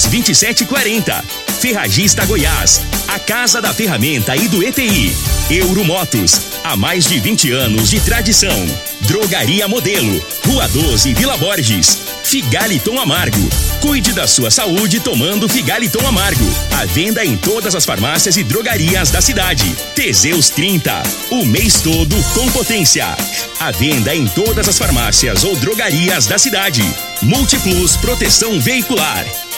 2740. Ferragista Goiás, a casa da ferramenta e do ETI. Euromotos, há mais de 20 anos de tradição. Drogaria Modelo, Rua 12, Vila Borges. Figaliton Amargo. Cuide da sua saúde tomando Figaliton Amargo. A venda em todas as farmácias e drogarias da cidade. Teseus 30. O mês todo com potência. A venda em todas as farmácias ou drogarias da cidade. Multiplus Proteção Veicular.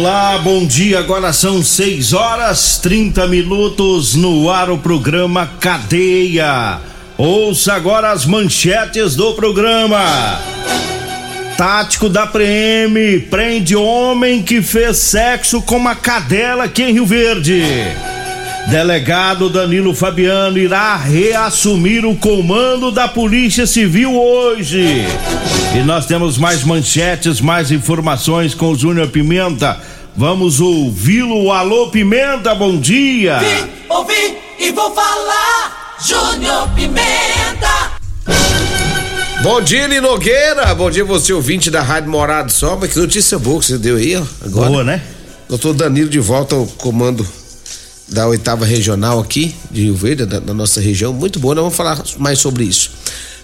Olá, bom dia. Agora são 6 horas 30 minutos no ar o programa Cadeia. Ouça agora as manchetes do programa. Tático da PM prende homem que fez sexo com uma cadela aqui em Rio Verde. Delegado Danilo Fabiano irá reassumir o comando da Polícia Civil hoje. E nós temos mais manchetes, mais informações com o Júnior Pimenta. Vamos ouvi-lo. Alô, Pimenta, bom dia. Vim, ouvi e vou falar. Júnior Pimenta. Bom dia, Linogueira. Bom dia, você ouvinte da Rádio Morado Sol. Mas que notícia boa que você deu aí, ó. Agora. Boa, né? Doutor Danilo de volta ao comando da oitava regional aqui de Rio Verde, da, da, nossa região. Muito boa, nós vamos falar mais sobre isso.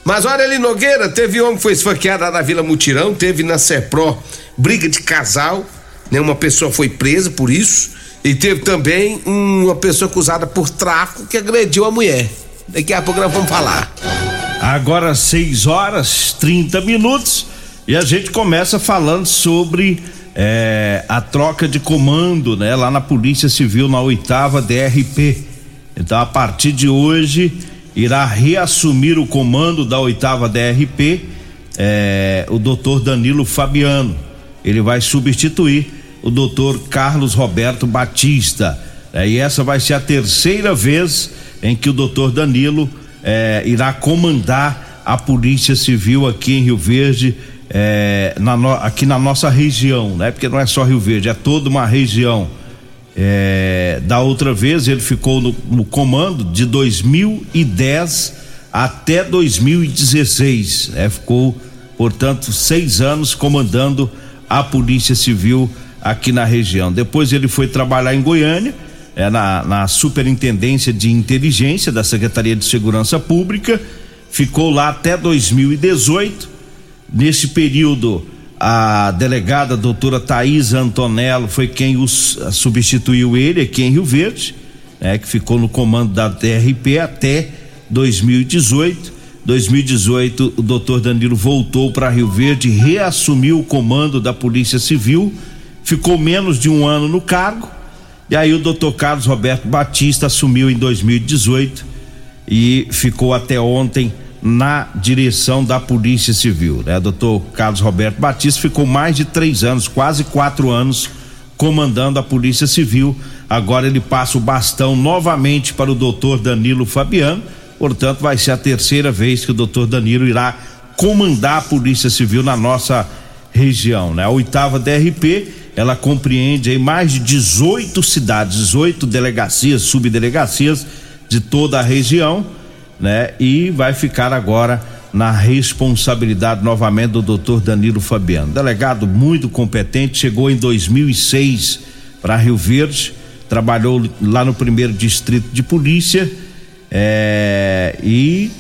Mas olha ali, Nogueira, teve homem que foi esfaqueado lá na Vila Mutirão, teve na Serpro briga de casal, né? Uma pessoa foi presa por isso. E teve também uma pessoa acusada por tráfico que agrediu a mulher. Daqui a pouco nós vamos falar. Agora 6 horas 30 minutos e a gente começa falando sobre é, a troca de comando, né, lá na Polícia Civil na oitava DRP. Então, a partir de hoje, irá reassumir o comando da oitava DRP é, o doutor Danilo Fabiano. Ele vai substituir o doutor Carlos Roberto Batista. É, e essa vai ser a terceira vez em que o doutor Danilo é, irá comandar a Polícia Civil aqui em Rio Verde é, na no, aqui na nossa região, né? Porque não é só Rio Verde, é toda uma região. Da outra vez ele ficou no, no, comando de 2010 até 2016, né? Ficou, portanto, seis anos comandando a Polícia Civil aqui na região. Depois ele foi trabalhar em Goiânia, é, na, na Superintendência de Inteligência da Secretaria de Segurança Pública, ficou lá até 2018 Nesse período, a delegada doutora Thaís Antonello foi quem os substituiu ele aqui em Rio Verde, né, que ficou no comando da DRP até 2018. 2018, o doutor Danilo voltou para Rio Verde, reassumiu o comando da Polícia Civil, ficou menos de um ano no cargo, e aí o doutor Carlos Roberto Batista assumiu em 2018 e ficou até ontem na direção da Polícia Civil. Né? Doutor Carlos Roberto Batista ficou mais de três anos, quase quatro anos, comandando a Polícia Civil. Agora ele passa o bastão novamente para o doutor Danilo Fabiano. Portanto, vai ser a terceira vez que o doutor Danilo irá comandar a Polícia Civil na nossa região. Né? A oitava DRP, ela compreende aí mais de 18 cidades, 18 delegacias, subdelegacias de toda a região né? E vai ficar agora na responsabilidade novamente do doutor Danilo Fabiano. Delegado muito competente, chegou em 2006 para Rio Verde, trabalhou lá no primeiro distrito de polícia é, e,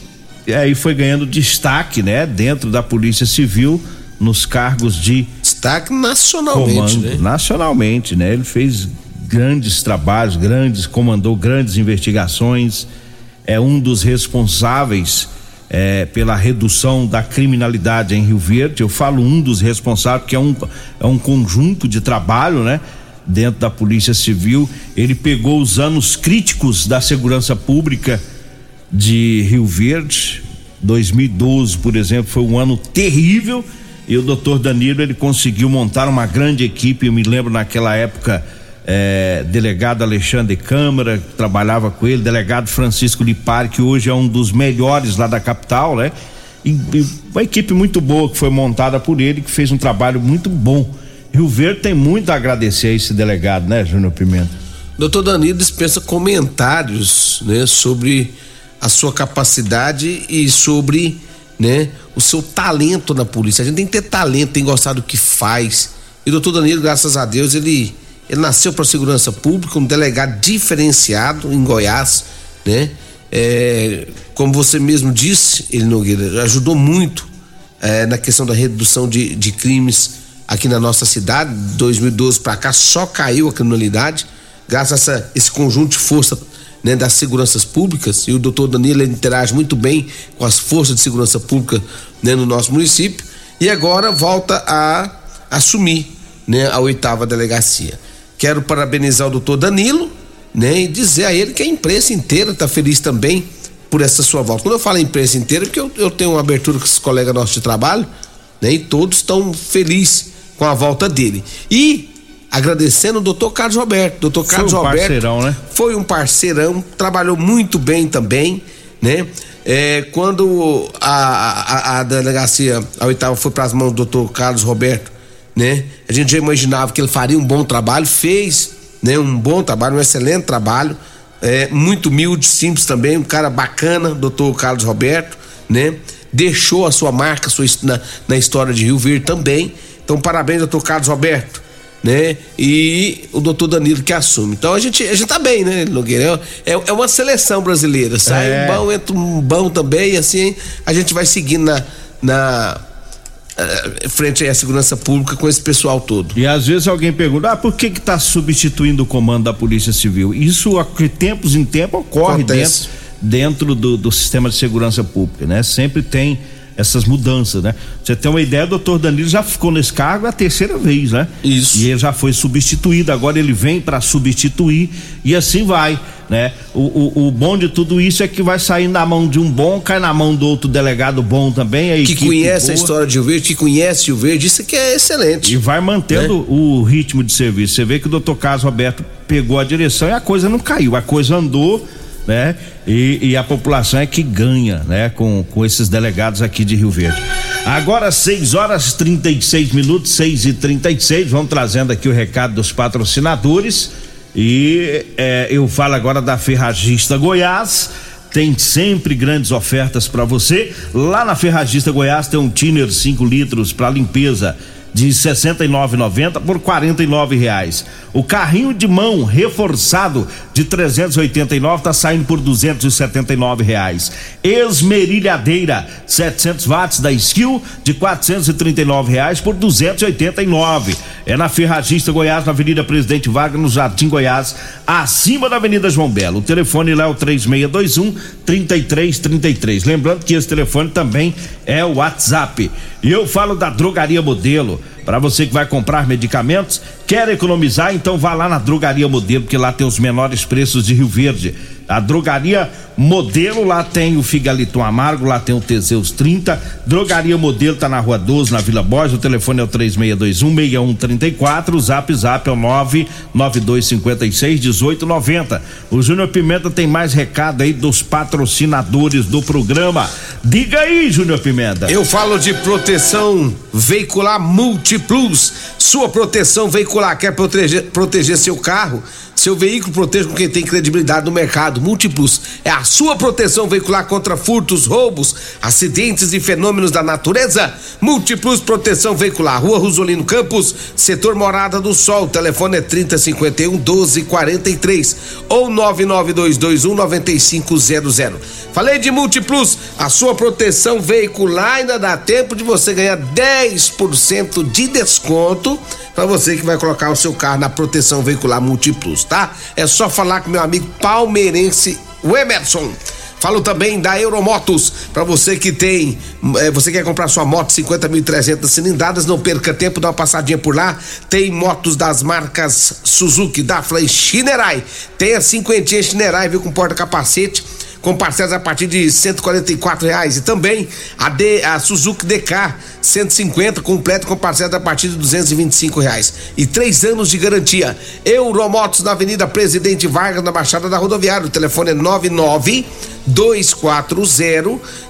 aí foi ganhando destaque, né? Dentro da Polícia Civil nos cargos de destaque nacionalmente, comando, né? Nacionalmente, né? Ele fez grandes trabalhos, grandes, comandou grandes investigações é um dos responsáveis é, pela redução da criminalidade em Rio Verde. Eu falo um dos responsáveis, porque é um, é um conjunto de trabalho, né? Dentro da Polícia Civil. Ele pegou os anos críticos da segurança pública de Rio Verde. 2012, por exemplo, foi um ano terrível. e o doutor Danilo ele conseguiu montar uma grande equipe. Eu me lembro naquela época, é, delegado Alexandre Câmara, que trabalhava com ele, delegado Francisco Lipar, que hoje é um dos melhores lá da capital, né? E, e uma equipe muito boa que foi montada por ele, que fez um trabalho muito bom. Rio Verde tem muito a agradecer a esse delegado, né, Júnior Pimenta? Doutor Danilo dispensa comentários, né, sobre a sua capacidade e sobre, né, o seu talento na polícia. A gente tem que ter talento, tem que gostar do que faz. E o doutor Danilo, graças a Deus, ele, ele nasceu para segurança pública, um delegado diferenciado em Goiás, né? É, como você mesmo disse, ele Nogueira, ajudou muito é, na questão da redução de, de crimes aqui na nossa cidade. 2012 para cá só caiu a criminalidade, graças a essa, esse conjunto de força né, das seguranças públicas. E o doutor Danilo interage muito bem com as forças de segurança pública né, no nosso município. E agora volta a assumir né, a oitava delegacia. Quero parabenizar o doutor Danilo né, e dizer a ele que a imprensa inteira está feliz também por essa sua volta. Quando eu falo imprensa inteira, é porque eu, eu tenho uma abertura com os colegas nossos de trabalho, né, e todos estão felizes com a volta dele. E agradecendo o doutor Carlos Roberto. Doutor Carlos foi um Roberto parceirão, né? foi um parceirão, trabalhou muito bem também, né? É, quando a, a, a, delegacia, a oitava, foi para as mãos do doutor Carlos Roberto, né? A gente já imaginava que ele faria um bom trabalho, fez, né? Um bom trabalho, um excelente trabalho, é, muito humilde, simples também, um cara bacana, doutor Carlos Roberto, né? Deixou a sua marca sua, na, na história de Rio Verde também. Então, parabéns, doutor Carlos Roberto né? E o doutor Danilo que assume. Então a gente, a gente tá bem, né, Nogueira? É, é uma seleção brasileira. Sai é. um bom, entra um bom também, e assim a gente vai seguindo na. na uh, frente à segurança pública com esse pessoal todo. E às vezes alguém pergunta: ah, por que que tá substituindo o comando da Polícia Civil? Isso de tempos em tempo ocorre Acontece. dentro, dentro do, do sistema de segurança pública, né? Sempre tem essas mudanças, né? Você tem uma ideia, o doutor Danilo já ficou nesse cargo a terceira vez, né? Isso. E ele já foi substituído, agora ele vem para substituir e assim vai, né? O, o, o, bom de tudo isso é que vai sair na mão de um bom, cai na mão do outro delegado bom também. A que conhece boa. a história de Rio Verde, que conhece o Verde, isso aqui é excelente. E vai mantendo né? o ritmo de serviço. Você vê que o doutor Carlos Roberto pegou a direção e a coisa não caiu, a coisa andou né? E, e, a população é que ganha, né? Com, com esses delegados aqui de Rio Verde. Agora 6 horas 36 minutos, 6 e 36 vamos trazendo aqui o recado dos patrocinadores e é, eu falo agora da Ferragista Goiás tem sempre grandes ofertas para você. Lá na Ferragista Goiás tem um Tiner 5 litros para limpeza de 69,90 por 49 reais. O carrinho de mão reforçado de 389 está saindo por 279 reais. Esmerilhadeira 700 watts da Skill de 439 reais por 289. É na Ferragista Goiás, na Avenida Presidente Vargas, no Jardim Goiás, acima da Avenida João Belo. O telefone lá é o 3621 3333. Lembrando que esse telefone também é o WhatsApp. E eu falo da Drogaria Modelo. Para você que vai comprar medicamentos, quer economizar, então vá lá na Drogaria Modelo, porque lá tem os menores preços de Rio Verde. A Drogaria Modelo, lá tem o Figaliton Amargo, lá tem o Teseus 30. Drogaria Modelo tá na Rua 12, na Vila Borges. O telefone é o 3621-6134. O zap zap é o 99256-1890. O Júnior Pimenta tem mais recado aí dos patrocinadores do programa. Diga aí, Júnior Pimenta. Eu falo de proteção veicular Multiplus. Sua proteção veicular quer proteger, proteger seu carro? Seu veículo proteja com quem tem credibilidade no mercado. Múltiplos é a sua proteção veicular contra furtos, roubos, acidentes e fenômenos da natureza. Múltiplos Proteção Veicular, Rua Rosolino Campos, Setor Morada do Sol. Telefone é 3051 1243 ou 99221 9500. Falei de Múltiplos, a sua proteção veicular ainda dá tempo de você ganhar 10% de desconto para você que vai colocar o seu carro na proteção veicular Multiplus, tá? É só falar com meu amigo palmeirense Emerson. Falo também da Euromotos, para você que tem, é, você quer comprar sua moto 50.300 cilindradas, não perca tempo, dá uma passadinha por lá. Tem motos das marcas Suzuki, Dafla e Shinerai. Tem a cinquentinha Shinerai, viu, com porta-capacete com parcelas a partir de 144 reais. E também a, D, a Suzuki DK 150 completa com parcelas a partir de 225 reais. E três anos de garantia. Euromotos na Avenida Presidente Vargas, na Baixada da Rodoviária. O telefone é 99 240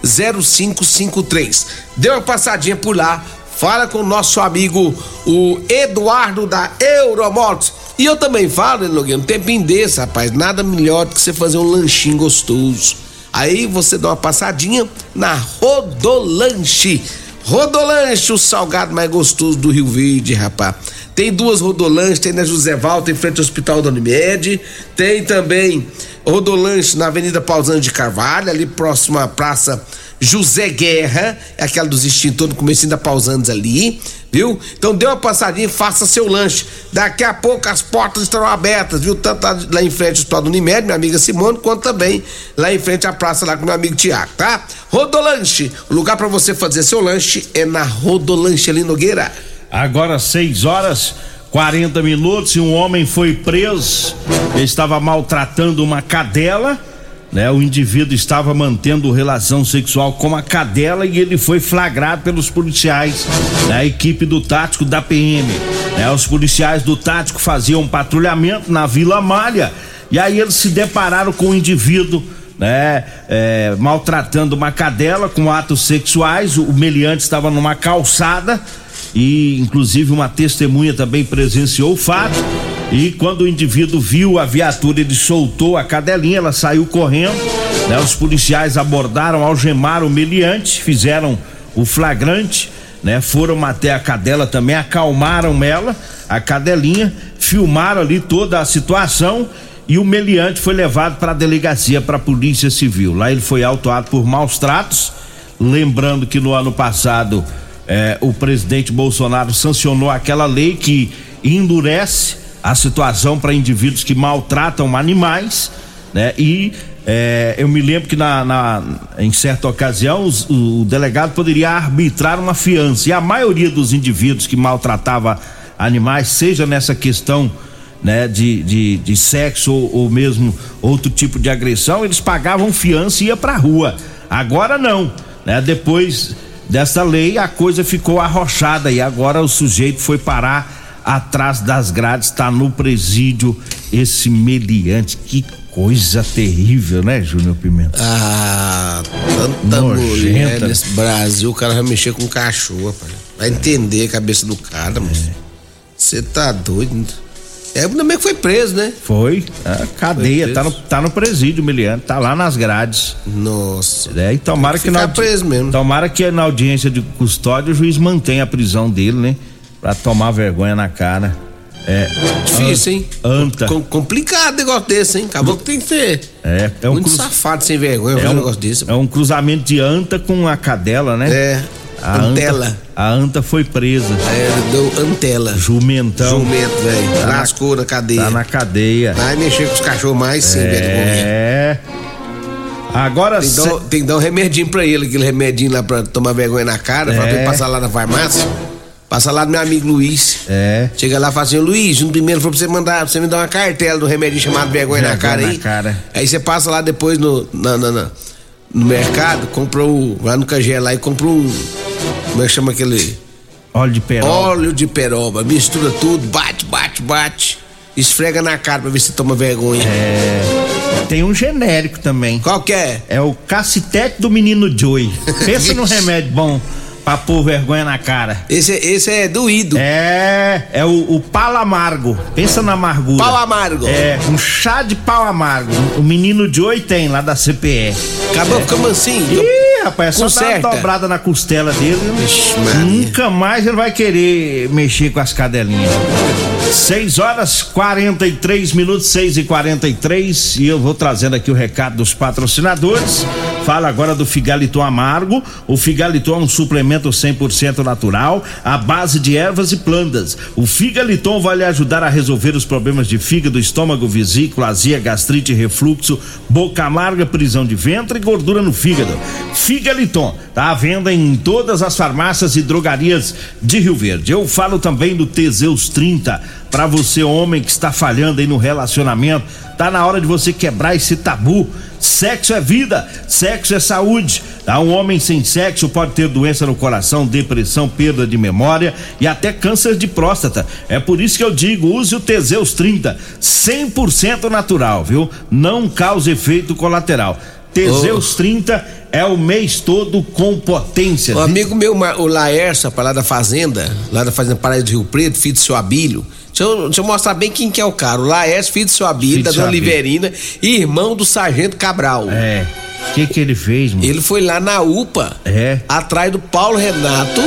0553. Dê uma passadinha por lá. Fala com o nosso amigo o Eduardo da Euromotos. E eu também falo, Nogueira, um tempinho desse, rapaz, nada melhor do que você fazer um lanchinho gostoso. Aí você dá uma passadinha na Rodolanche. Rodolanche, o salgado mais gostoso do Rio Verde, rapaz. Tem duas rodolanches, tem na José Valta, em frente ao Hospital da Unimed. Tem também rodolanche na Avenida Pausano de Carvalho, ali próximo à Praça José Guerra, aquela dos extintores começo da Pausantes ali, viu? Então dê uma passadinha faça seu lanche. Daqui a pouco as portas estarão abertas, viu? Tanto lá em frente ao Hospital do Unimed, minha amiga Simone, quanto também lá em frente à praça lá com meu amigo Tiago, tá? Rodolanche, o lugar para você fazer seu lanche é na Rodolanche ali Nogueira. Agora 6 horas 40 minutos e um homem foi preso. Ele estava maltratando uma cadela. Né, o indivíduo estava mantendo relação sexual com a cadela e ele foi flagrado pelos policiais da equipe do tático da PM. Né, os policiais do tático faziam um patrulhamento na Vila Malha e aí eles se depararam com o indivíduo né, é, maltratando uma cadela com atos sexuais. O meliante estava numa calçada e inclusive uma testemunha também presenciou o fato. E quando o indivíduo viu a viatura, ele soltou a cadelinha, ela saiu correndo. Né? Os policiais abordaram, algemaram o meliante, fizeram o flagrante, né? Foram até a cadela também, acalmaram ela, a cadelinha, filmaram ali toda a situação e o meliante foi levado para a delegacia, para a Polícia Civil. Lá ele foi autuado por maus tratos. Lembrando que no ano passado é, o presidente Bolsonaro sancionou aquela lei que endurece a situação para indivíduos que maltratam animais, né? E é, eu me lembro que na, na em certa ocasião os, o, delegado poderia arbitrar uma fiança e a maioria dos indivíduos que maltratava animais, seja nessa questão né, de, de, de sexo ou, ou, mesmo outro tipo de agressão, eles pagavam fiança e ia pra rua. Agora não, né? Depois dessa lei, a coisa ficou arrochada e agora o sujeito foi parar atrás das grades, está no presídio esse meliante. Que coisa terrível, né, Júnior Pimenta? Ah, tanta Nojenta. mulher nesse Brasil, o cara vai mexer com cachorro, rapaz. Vai entender a cabeça do cara, mas você tá doido. É, também que foi preso, né? Foi. A cadeia, foi tá, no, tá no presídio, Miliano, tá lá nas grades. Nossa. É, e tomara que, que na preso mesmo. Tomara que na audiência de custódia o juiz mantenha a prisão dele, né? Pra tomar vergonha na cara. É. Difícil, hein? Anta. Com, complicado negócio desse, hein? Acabou que tem que ter. É, é um Muito cruz... safado sem vergonha é um negócio desse. É um cruzamento de anta com a cadela, né? É. A Antela. Anta, a anta foi presa. É, deu Antela. Jumentão. Jumento, velho. Tá Lascou na cadeia. Tá na cadeia. Vai mexer com os cachorros mais sim, velho. É. Agora tem, cê... tem que dar um remedinho pra ele, aquele remedinho lá pra tomar vergonha na cara, é. pra ele passar lá na farmácia. Passa lá do meu amigo Luiz. É. Chega lá e fala assim, Luiz, no primeiro foi pra você mandar, pra você me dar uma cartela do remédio chamado vergonha, vergonha na cara na aí. Cara. Aí você passa lá depois no, na, na, na, no mercado, comprou lá no Cagé lá e comprou um como é que chama aquele? Óleo de peroba. Óleo de peroba. Mistura tudo, bate, bate, bate. Esfrega na cara pra ver se toma vergonha. É. Tem um genérico também. Qual que é? É o cacetete do menino Joey. Pensa no remédio bom pra pôr vergonha na cara. Esse, esse é doído. É, é o, o pau amargo. Pensa na amargura. Pau amargo. É, um chá de pau amargo. O menino Joey tem lá da CPE. Acabou é. ficando assim. Ih, rapaz, é só dar uma dobrada na costela dele. Ixi, nunca mais ele vai querer mexer com as cadelinhas. 6 horas 43 minutos, 6 e 43 e eu vou trazendo aqui o recado dos patrocinadores. Fala agora do Figaliton Amargo. O Figaliton é um suplemento 100% natural, à base de ervas e plantas. O Figaliton vai lhe ajudar a resolver os problemas de fígado, estômago, vesícula, azia, gastrite, refluxo, boca amarga, prisão de ventre e gordura no fígado. Figaliton. Tá à venda em todas as farmácias e drogarias de Rio Verde. Eu falo também do Teseus 30. Para você, homem que está falhando aí no relacionamento, tá na hora de você quebrar esse tabu. Sexo é vida, sexo é saúde. Tá? Um homem sem sexo pode ter doença no coração, depressão, perda de memória e até câncer de próstata. É por isso que eu digo, use o Teseus 30, 100% natural, viu? Não causa efeito colateral. Teseus 30 é o mês todo com potência. O amigo meu, o Laércio, lá da Fazenda, lá da Fazenda Paraíba do Rio Preto, filho do seu Abílio. Deixa eu, deixa eu, mostrar bem quem que é o cara. O Laércio, filho do seu Abílio, da Dona Oliverina, irmão do Sargento Cabral. É. O que que ele fez, mano? Ele foi lá na UPA, É. atrás do Paulo Renato,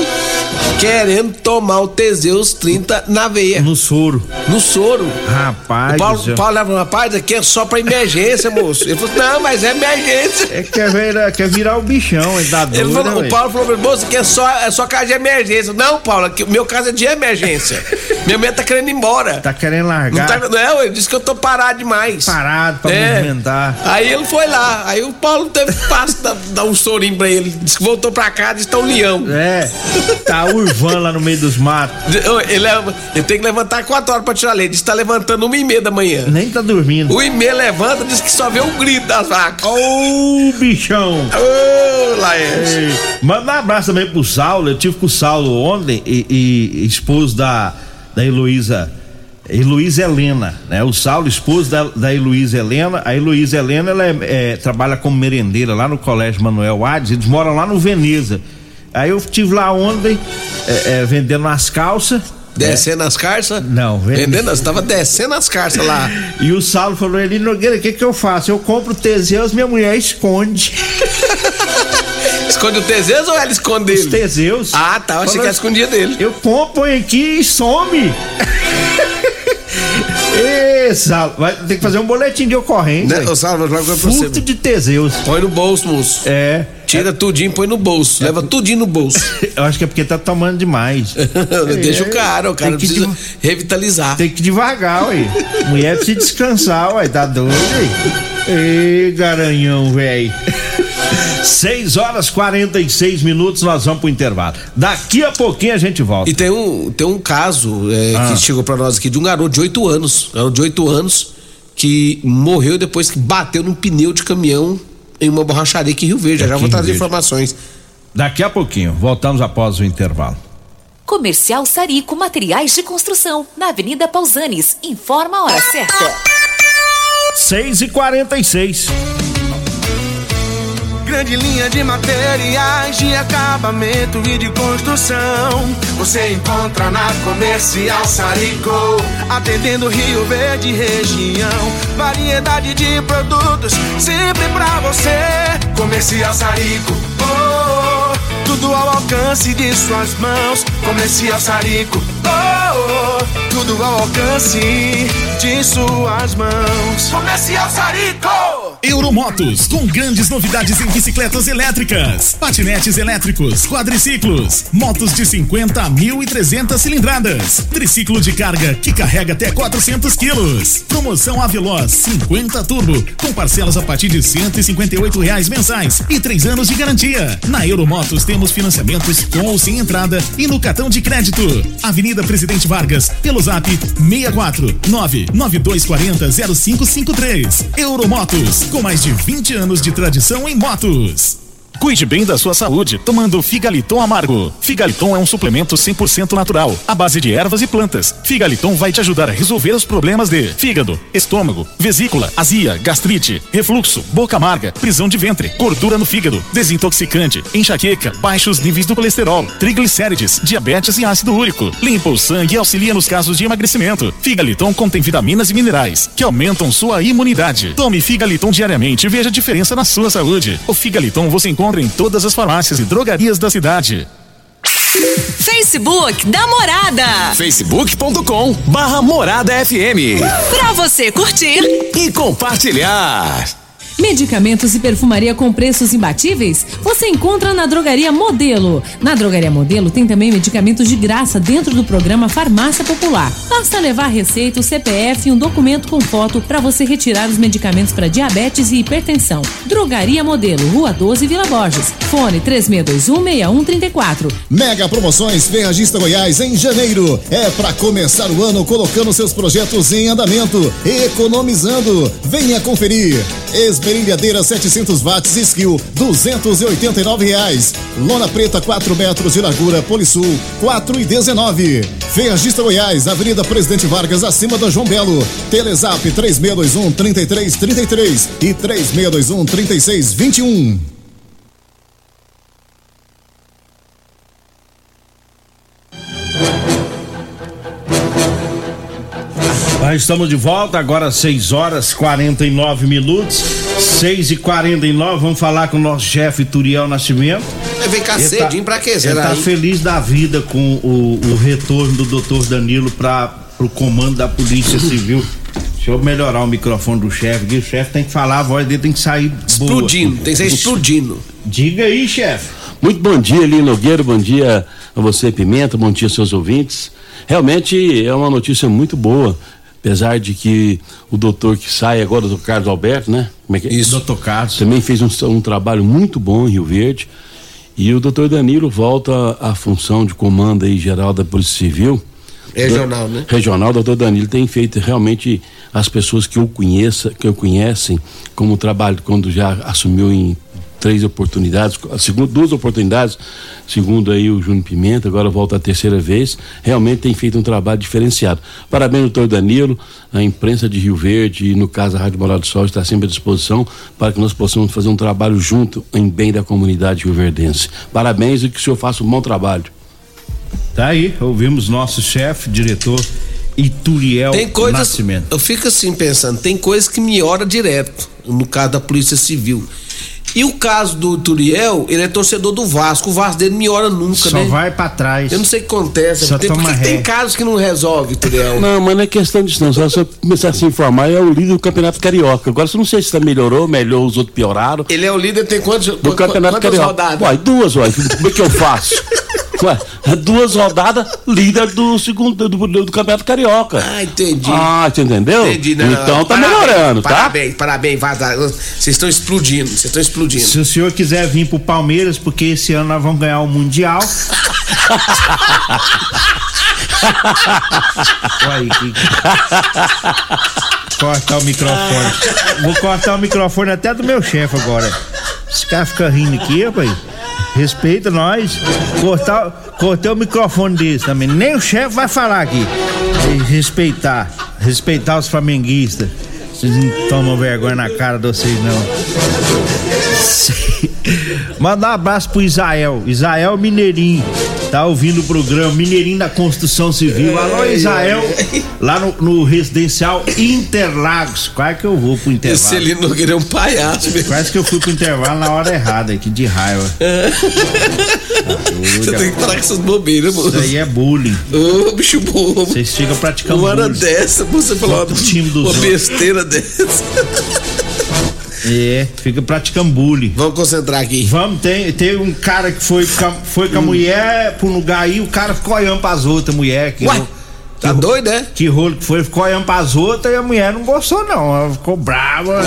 querendo tomar o Teseus 30 na veia, No soro. no soro. Rapaz. O Paulo. Paulo leva, rapaz, aqui é só pra emergência, moço. Ele falou, não, mas é emergência. É quer virar, quer virar o bichão, ele dá Ele doido, falou, né, o? Paulo falou, moço, aqui é só, é só caso de emergência. Não, Paulo, aqui, meu caso é de emergência. Minha mulher tá querendo ir embora. Tá querendo Não, largar. tá, não, ele disse que eu tô parado demais. Parado pra É. movimentar. Aí ele foi lá. Aí o Paulo teve passo dar, dar um sorinho pra ele. Disse que voltou pra cá, disse que tá um leão. É. Tá urvando lá no meio dos matos. Ele, leva- ele tem que levantar 4 horas pra tirar leite. Diz que tá levantando uma e meia da manhã. Nem tá dormindo. O e meia levanta, diz que só vê o grito das vacas. Ô, bichão. Ô, Laércio. Ei, Manda um abraço também pro Saulo. Eu tive com o Saulo ontem e, e esposo da, da Heloísa. Heloísa Helena, né? O Saulo, esposo da, da Heloísa Helena. A Heloísa Helena, ela é- é, trabalha como merendeira lá no Colégio Manuel Ades. Eles moram lá no Veneza. Aí eu estive lá ontem, é, é, vendendo umas calças. Descendo as carças? Não, vende- vendendo. Você tava descendo as carças lá. E o Saulo falou: Eli Nogueira, o que, que eu faço? Eu compro Teseus, minha mulher esconde. Esconde o Teseus ou ela esconde Os ele? Teseus. Ah, tá. Eu achei Falou- que ela escondia dele. Eu compro põe aqui e some. Saulo, vai ter que fazer um boletim de ocorrência. Né? Salva, joga pra você. Furto de Teseus. Põe no bolso, moço. É. Tira tudinho, põe no bolso. Leva tudinho no bolso. Eu acho que é porque tá tomando demais. Deixa o cara, o cara Tem precisa de- revitalizar. Tem que devagar, ué. Mulher precisa descansar, ué. Tá doido, ué. Ê, garanhão, velho. 6 horas 46 minutos, nós vamos pro intervalo. Daqui a pouquinho a gente volta. E tem um, tem um caso é, Ah. que chegou pra nós aqui de um garoto de 8 anos. Garoto de 8 anos que morreu depois que bateu num pneu de caminhão em uma borracharia aqui em Rio Verde. Já, já vou trazer informações. Daqui a pouquinho, voltamos após o intervalo. Comercial Sarico Materiais de Construção, na Avenida Pausanes. Informa a hora certa. 6 e 46 Grande linha de materiais de acabamento e de construção. Você encontra na Comercial Sarico. Atendendo Rio Verde região. Variedade de produtos sempre pra você. Comercial Sarico. Oh, tudo ao alcance de suas mãos. Comercial Sarico. Oh, oh, tudo ao alcance de suas mãos. Comercial Sarico. Euromotos, com grandes novidades em bicicletas elétricas, patinetes elétricos, quadriciclos, motos de 50 a 1.300 cilindradas, triciclo de carga que carrega até 400 quilos. Promoção Aveloz 50 Turbo, com parcelas a partir de 158 reais mensais e três anos de garantia. Na Euromotos temos financiamentos com ou sem entrada e no cartão de crédito. Avenida Presidente Vargas, pelo zap 64 99240 0553. Euromotos, com mais de 20 anos de tradição em motos. Cuide bem da sua saúde tomando Figaliton Amargo. Figaliton é um suplemento 100% natural, à base de ervas e plantas. Figaliton vai te ajudar a resolver os problemas de fígado, estômago, vesícula, azia, gastrite, refluxo, boca amarga, prisão de ventre, gordura no fígado, desintoxicante, enxaqueca, baixos níveis do colesterol, triglicérides, diabetes e ácido úrico. Limpa o sangue e auxilia nos casos de emagrecimento. Figaliton contém vitaminas e minerais que aumentam sua imunidade. Tome Figaliton diariamente e veja a diferença na sua saúde. O Figaliton você encontra em todas as farmácias e drogarias da cidade. Facebook da Morada. facebook.com barra Morada FM Pra você curtir e compartilhar. Medicamentos e perfumaria com preços imbatíveis? Você encontra na Drogaria Modelo. Na Drogaria Modelo tem também medicamentos de graça dentro do programa Farmácia Popular. Basta levar receita, o CPF e um documento com foto para você retirar os medicamentos para diabetes e hipertensão. Drogaria Modelo, Rua 12, Vila Borges. Fone 36216134. Mega promoções Ferragista Goiás em janeiro. É para começar o ano colocando seus projetos em andamento, economizando. Venha conferir. Esmerilhadeira 700 watts skill 289 reais. Lona preta 4 metros de largura Polisul 4 e 19. Ferragista Goiás, Avenida Presidente Vargas acima da João Belo. Telezap 3621 3333 e 3621 3621. Estamos de volta, agora 6 horas 49 minutos. 6 e 49 vamos falar com o nosso chefe Turiel Nascimento. Vai vem cá Ele cedinho pra quê? Ele tá hein? feliz da vida com o, o retorno do doutor Danilo para o comando da Polícia Civil. Deixa eu melhorar o microfone do chefe, que o chefe tem que falar, a voz dele tem que sair boa. Explodindo, tem que ser explodindo. Diga aí, chefe. Muito bom dia, Lino Nogueira, bom dia a você, Pimenta, bom dia aos seus ouvintes. Realmente é uma notícia muito boa, apesar de que o doutor que sai agora, o doutor Carlos Alberto, né? Como é que é? Isso. Doutor Carlos. Também fez um, um trabalho muito bom em Rio Verde. E o doutor Danilo volta à função de comando aí geral da Polícia Civil. Regional, né? Regional, o doutor Danilo tem feito realmente as pessoas que o conheça, que o conhecem, como trabalho quando já assumiu em três oportunidades, segundo duas oportunidades, segundo aí o Júnior Pimenta, agora volta a terceira vez, realmente tem feito um trabalho diferenciado. Parabéns, doutor Danilo, a imprensa de Rio Verde e no caso a Rádio Moral do Sol está sempre à disposição para que nós possamos fazer um trabalho junto em bem da comunidade rioverdense. Parabéns e que o senhor faça um bom trabalho. Tá aí, ouvimos nosso chefe, diretor Ituriel Tem coisas. Nascimento. Eu fico assim pensando, tem coisas que me ora direto, no caso da Polícia Civil. E o caso do Turiel, ele é torcedor do Vasco. O Vasco dele me ora nunca, Só né? vai pra trás. Eu não sei o que acontece. Só Tem, toma tem casos que não resolve, Turiel? Não, mas não é questão disso não. Só você começar a se informar, é o líder do Campeonato Carioca. Agora, você não sei se tá melhorou, melhor, os outros pioraram. Ele é o líder, tem quantos, Do Campeonato quantas Carioca. rodadas? Uai, duas, uai. Como é que eu faço? Ué, duas rodadas, líder do segundo do, do, do Campeonato Carioca. Ah, entendi. Ah, você entendeu? Entendi, não, então tá parabéns, melhorando, tá? Parabéns, parabéns, Vaza. Vocês estão explodindo, vocês estão explodindo. Se o senhor quiser vir pro Palmeiras, porque esse ano nós vamos ganhar o Mundial. Olha aí, que... Cortar o microfone. Vou cortar o microfone até do meu chefe agora. Esse cara fica rindo aqui, rapaz. Respeita nós. Cortar, cortei o microfone desse também. Nem o chefe vai falar aqui. Respeitar. Respeitar os flamenguistas. Vocês não tomam vergonha na cara de vocês, não. Mandar um abraço pro Israel. Israel Mineirinho. Tá ouvindo o programa Mineirinho da Construção Civil. Alô, Israel. Lá no, no residencial Interlagos. Quase que eu vou pro intervalo. Esse ali Nogueira é um palhaço, meu. Quase que eu fui pro intervalo na hora errada aqui, de raiva. Você tem que parar com essas bobeiras, moço. Isso aí é bullying. Ô, bicho bobo. Vocês ficam praticando Uma hora bullying. dessa, você falou uma outros. besteira dessa. É, fica praticando bullying. Vamos concentrar aqui. Vamos, tem, tem um cara que foi, com a- foi Hum. com a mulher pro lugar aí, o cara ficou olhando pras outras mulheres. Que Ué, tá que doido, é? Que rolo que foi, ficou olhando pras outras e a mulher não gostou, não. Ela ficou brava.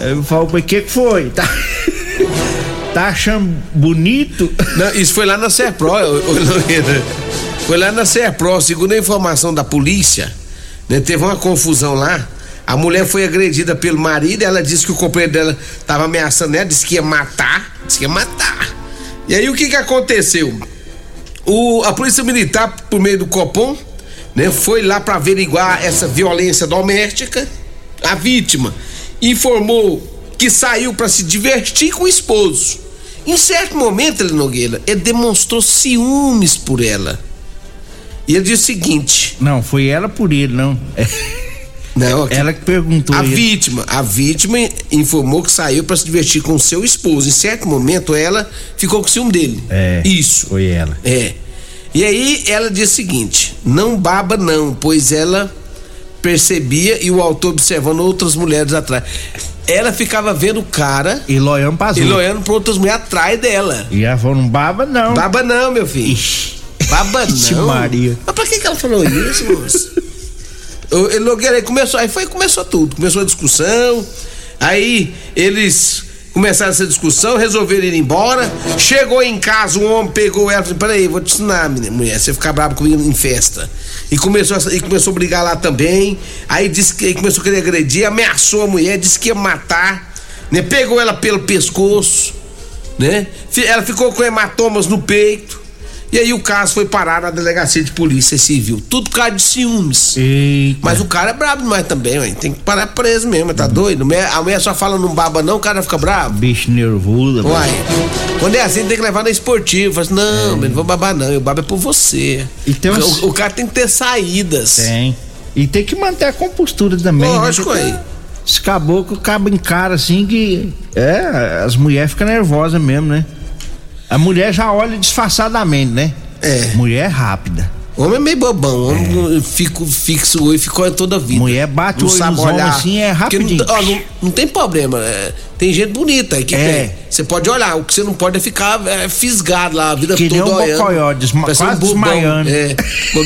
Eu falei, mas o que que foi? Tá, tá achando bonito? Não, isso foi lá na Serpro. Foi lá na Serpro, segundo a informação da polícia, né, teve uma confusão lá. A mulher foi agredida pelo marido, ela disse que o companheiro dela tava ameaçando ela, disse que ia matar, disse que ia matar. E aí o que que aconteceu? O, a polícia militar, por meio do Copom, né, foi lá para averiguar essa violência doméstica. A vítima informou que saiu para se divertir com o esposo. Em certo momento, ele Nogueira, ele demonstrou ciúmes por ela. E ele disse o seguinte: Não, foi ela por ele, não. Não, aqui- ela que perguntou. a vítima, a vítima informou que saiu para se divertir com seu esposo. Em certo momento, ela ficou com ciúme dele. É. Isso. Foi ela. É. E aí ela diz o seguinte: não baba não, pois ela percebia e o autor observando outras mulheres atrás. ela ficava vendo o cara E loiando pra e olhando pra outras mulheres atrás dela. E ela falou, não baba não. Baba não, meu filho. Baba Ixi, não. Maria. Mas pra que, que ela falou isso, moço? O Nogueira começou, aí foi, começou tudo. Começou a discussão. Aí eles começaram essa discussão, resolveram ir embora. Chegou em casa, o homem pegou ela e falou: Peraí, vou te ensinar, menina, mulher, você ficar bravo comigo em festa. E começou, a- e começou a brigar lá também. Aí disse que começou a querer agredir, ameaçou a mulher, disse que ia matar, né? Pegou ela pelo pescoço, né? Ela ficou com hematomas no peito. E aí o caso foi parar na delegacia de polícia civil. Tudo por causa de ciúmes. Eita. Mas o cara é brabo demais também, ué. Tem que parar preso mesmo, tá doido? Mulher- A mulher só fala não baba não, o cara fica bravo. Bicho nervoso. Uai, quando é assim tem que levar na esportiva. Fala assim, não, mas não vou babar não, eu babo é por você. E tem uns- o, o cara tem que ter saídas. Tem. E tem que manter a compostura também. Lógico, né? aí. Esse caboclo acaba em cara assim que. É, as mulheres ficam nervosas mesmo, né? A mulher já olha disfarçadamente, né? É. Mulher é rápida. Homem é meio bobão, homem não fica fixo o olho e ficou toda a vida. Mulher bate o olho nos homens assim, é Porque não- rapidinho. ó, Não, não tem problema. é, tem gente bonita aí que É. tem. Você pode olhar, o que você não pode é ficar é, fisgado lá a vida Que toda um olhando. bocóió, desma- um quase bobão. desmaiando. É.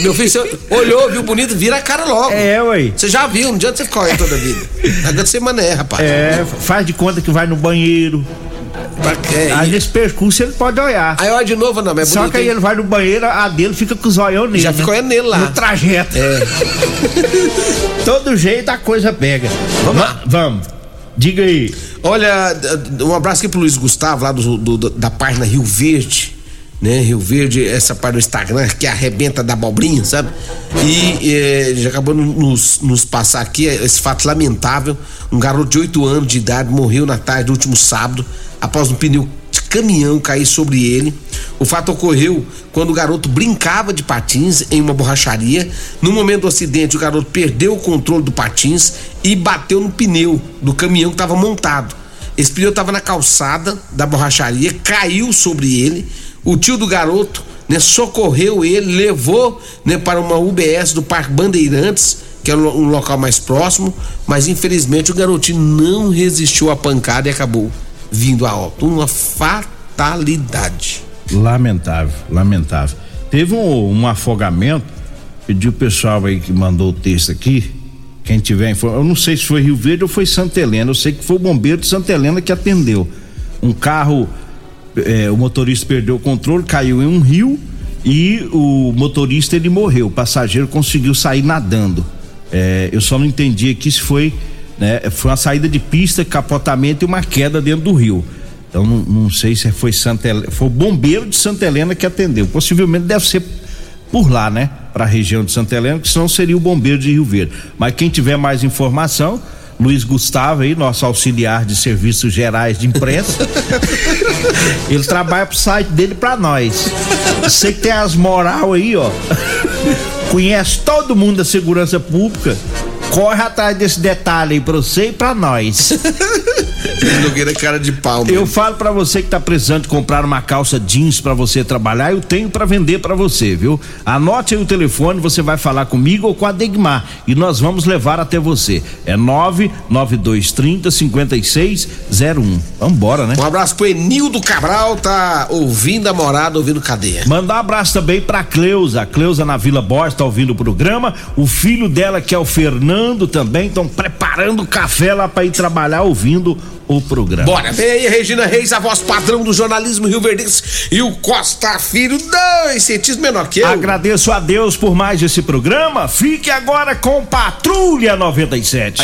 Meu filho, você olhou, viu bonito, vira a cara logo. É, ué. Você já viu, não adianta você ficar olhando toda a vida. Não adianta você mané, rapaz. É, faz de conta que vai no banheiro. Quê? Aí nesse percurso ele pode olhar. Aí olha de novo, não, mas é Só bonito, que aí hein? ele vai no banheiro, a dele fica com os olhão nele. Já né? fica olhando nele lá. No trajeto. É. Todo jeito a coisa pega. Vamos Va- lá. Vamos. Diga aí. Olha, um abraço aqui pro Luiz Gustavo, lá do, do- da página Rio Verde. Né, Rio Verde, essa página do Instagram que arrebenta da abobrinha, sabe? E eh, já acabou no- nos, nos passar aqui esse fato lamentável. Um garoto de 8 anos de idade morreu na tarde do último sábado após um pneu de caminhão cair sobre ele. O fato ocorreu quando o garoto brincava de patins em uma borracharia. No momento do acidente, o garoto perdeu o controle do patins e bateu no pneu do caminhão que estava montado. Esse pneu estava na calçada da borracharia, caiu sobre ele. O tio do garoto né, socorreu ele, levou né, para uma UBS do Parque Bandeirantes, que é um lo- local mais próximo, mas infelizmente o garotinho não resistiu à pancada e acabou vindo a óbito. Uma fatalidade. Lamentável, lamentável. Teve um, um afogamento, pedi o pessoal aí que mandou o texto aqui, quem tiver informação, eu não sei se foi Rio Verde ou foi Santa Helena, eu sei que foi o bombeiro de Santa Helena que atendeu. Um carro, eh, o motorista perdeu o controle, caiu em um rio e o motorista ele morreu, o passageiro conseguiu sair nadando. Eh, eu só não entendi aqui se foi, né, foi uma saída de pista, capotamento e uma queda dentro do rio. Então não, não sei se foi Santa Helena, foi o bombeiro de Santa Helena que atendeu. Possivelmente deve ser por lá, né? Para a região de Santa Helena, que senão seria o bombeiro de Rio Verde. Mas quem tiver mais informação, Luiz Gustavo aí, nosso auxiliar de serviços gerais de imprensa, ele trabalha pro site dele para nós. Você que tem as moral aí, ó. Conhece todo mundo da segurança pública. Corre atrás desse detalhe aí pra você e pra nós. Nogueira é cara de pau. Eu falo pra você que tá precisando de comprar uma calça jeans pra você trabalhar, eu tenho pra vender pra você, viu? Anote aí o telefone, você vai falar comigo ou com a Degmar e nós vamos levar até você. É 99230 5601. Vambora, né? Um abraço pro Enildo Cabral, tá ouvindo a morada, ouvindo cadeia. Mandar um abraço também pra Cleusa. A Cleusa na Vila Borges tá ouvindo o programa. O filho dela, que é o Fernando, também estão preparando café lá pra ir trabalhar ouvindo o programa. Bora, vem aí a Regina Reis, a voz padrão do jornalismo Rio Verdense e o Costa Filho, dois centímetros menor que eu. Agradeço a Deus por mais esse programa. Fique agora com Patrulha 97.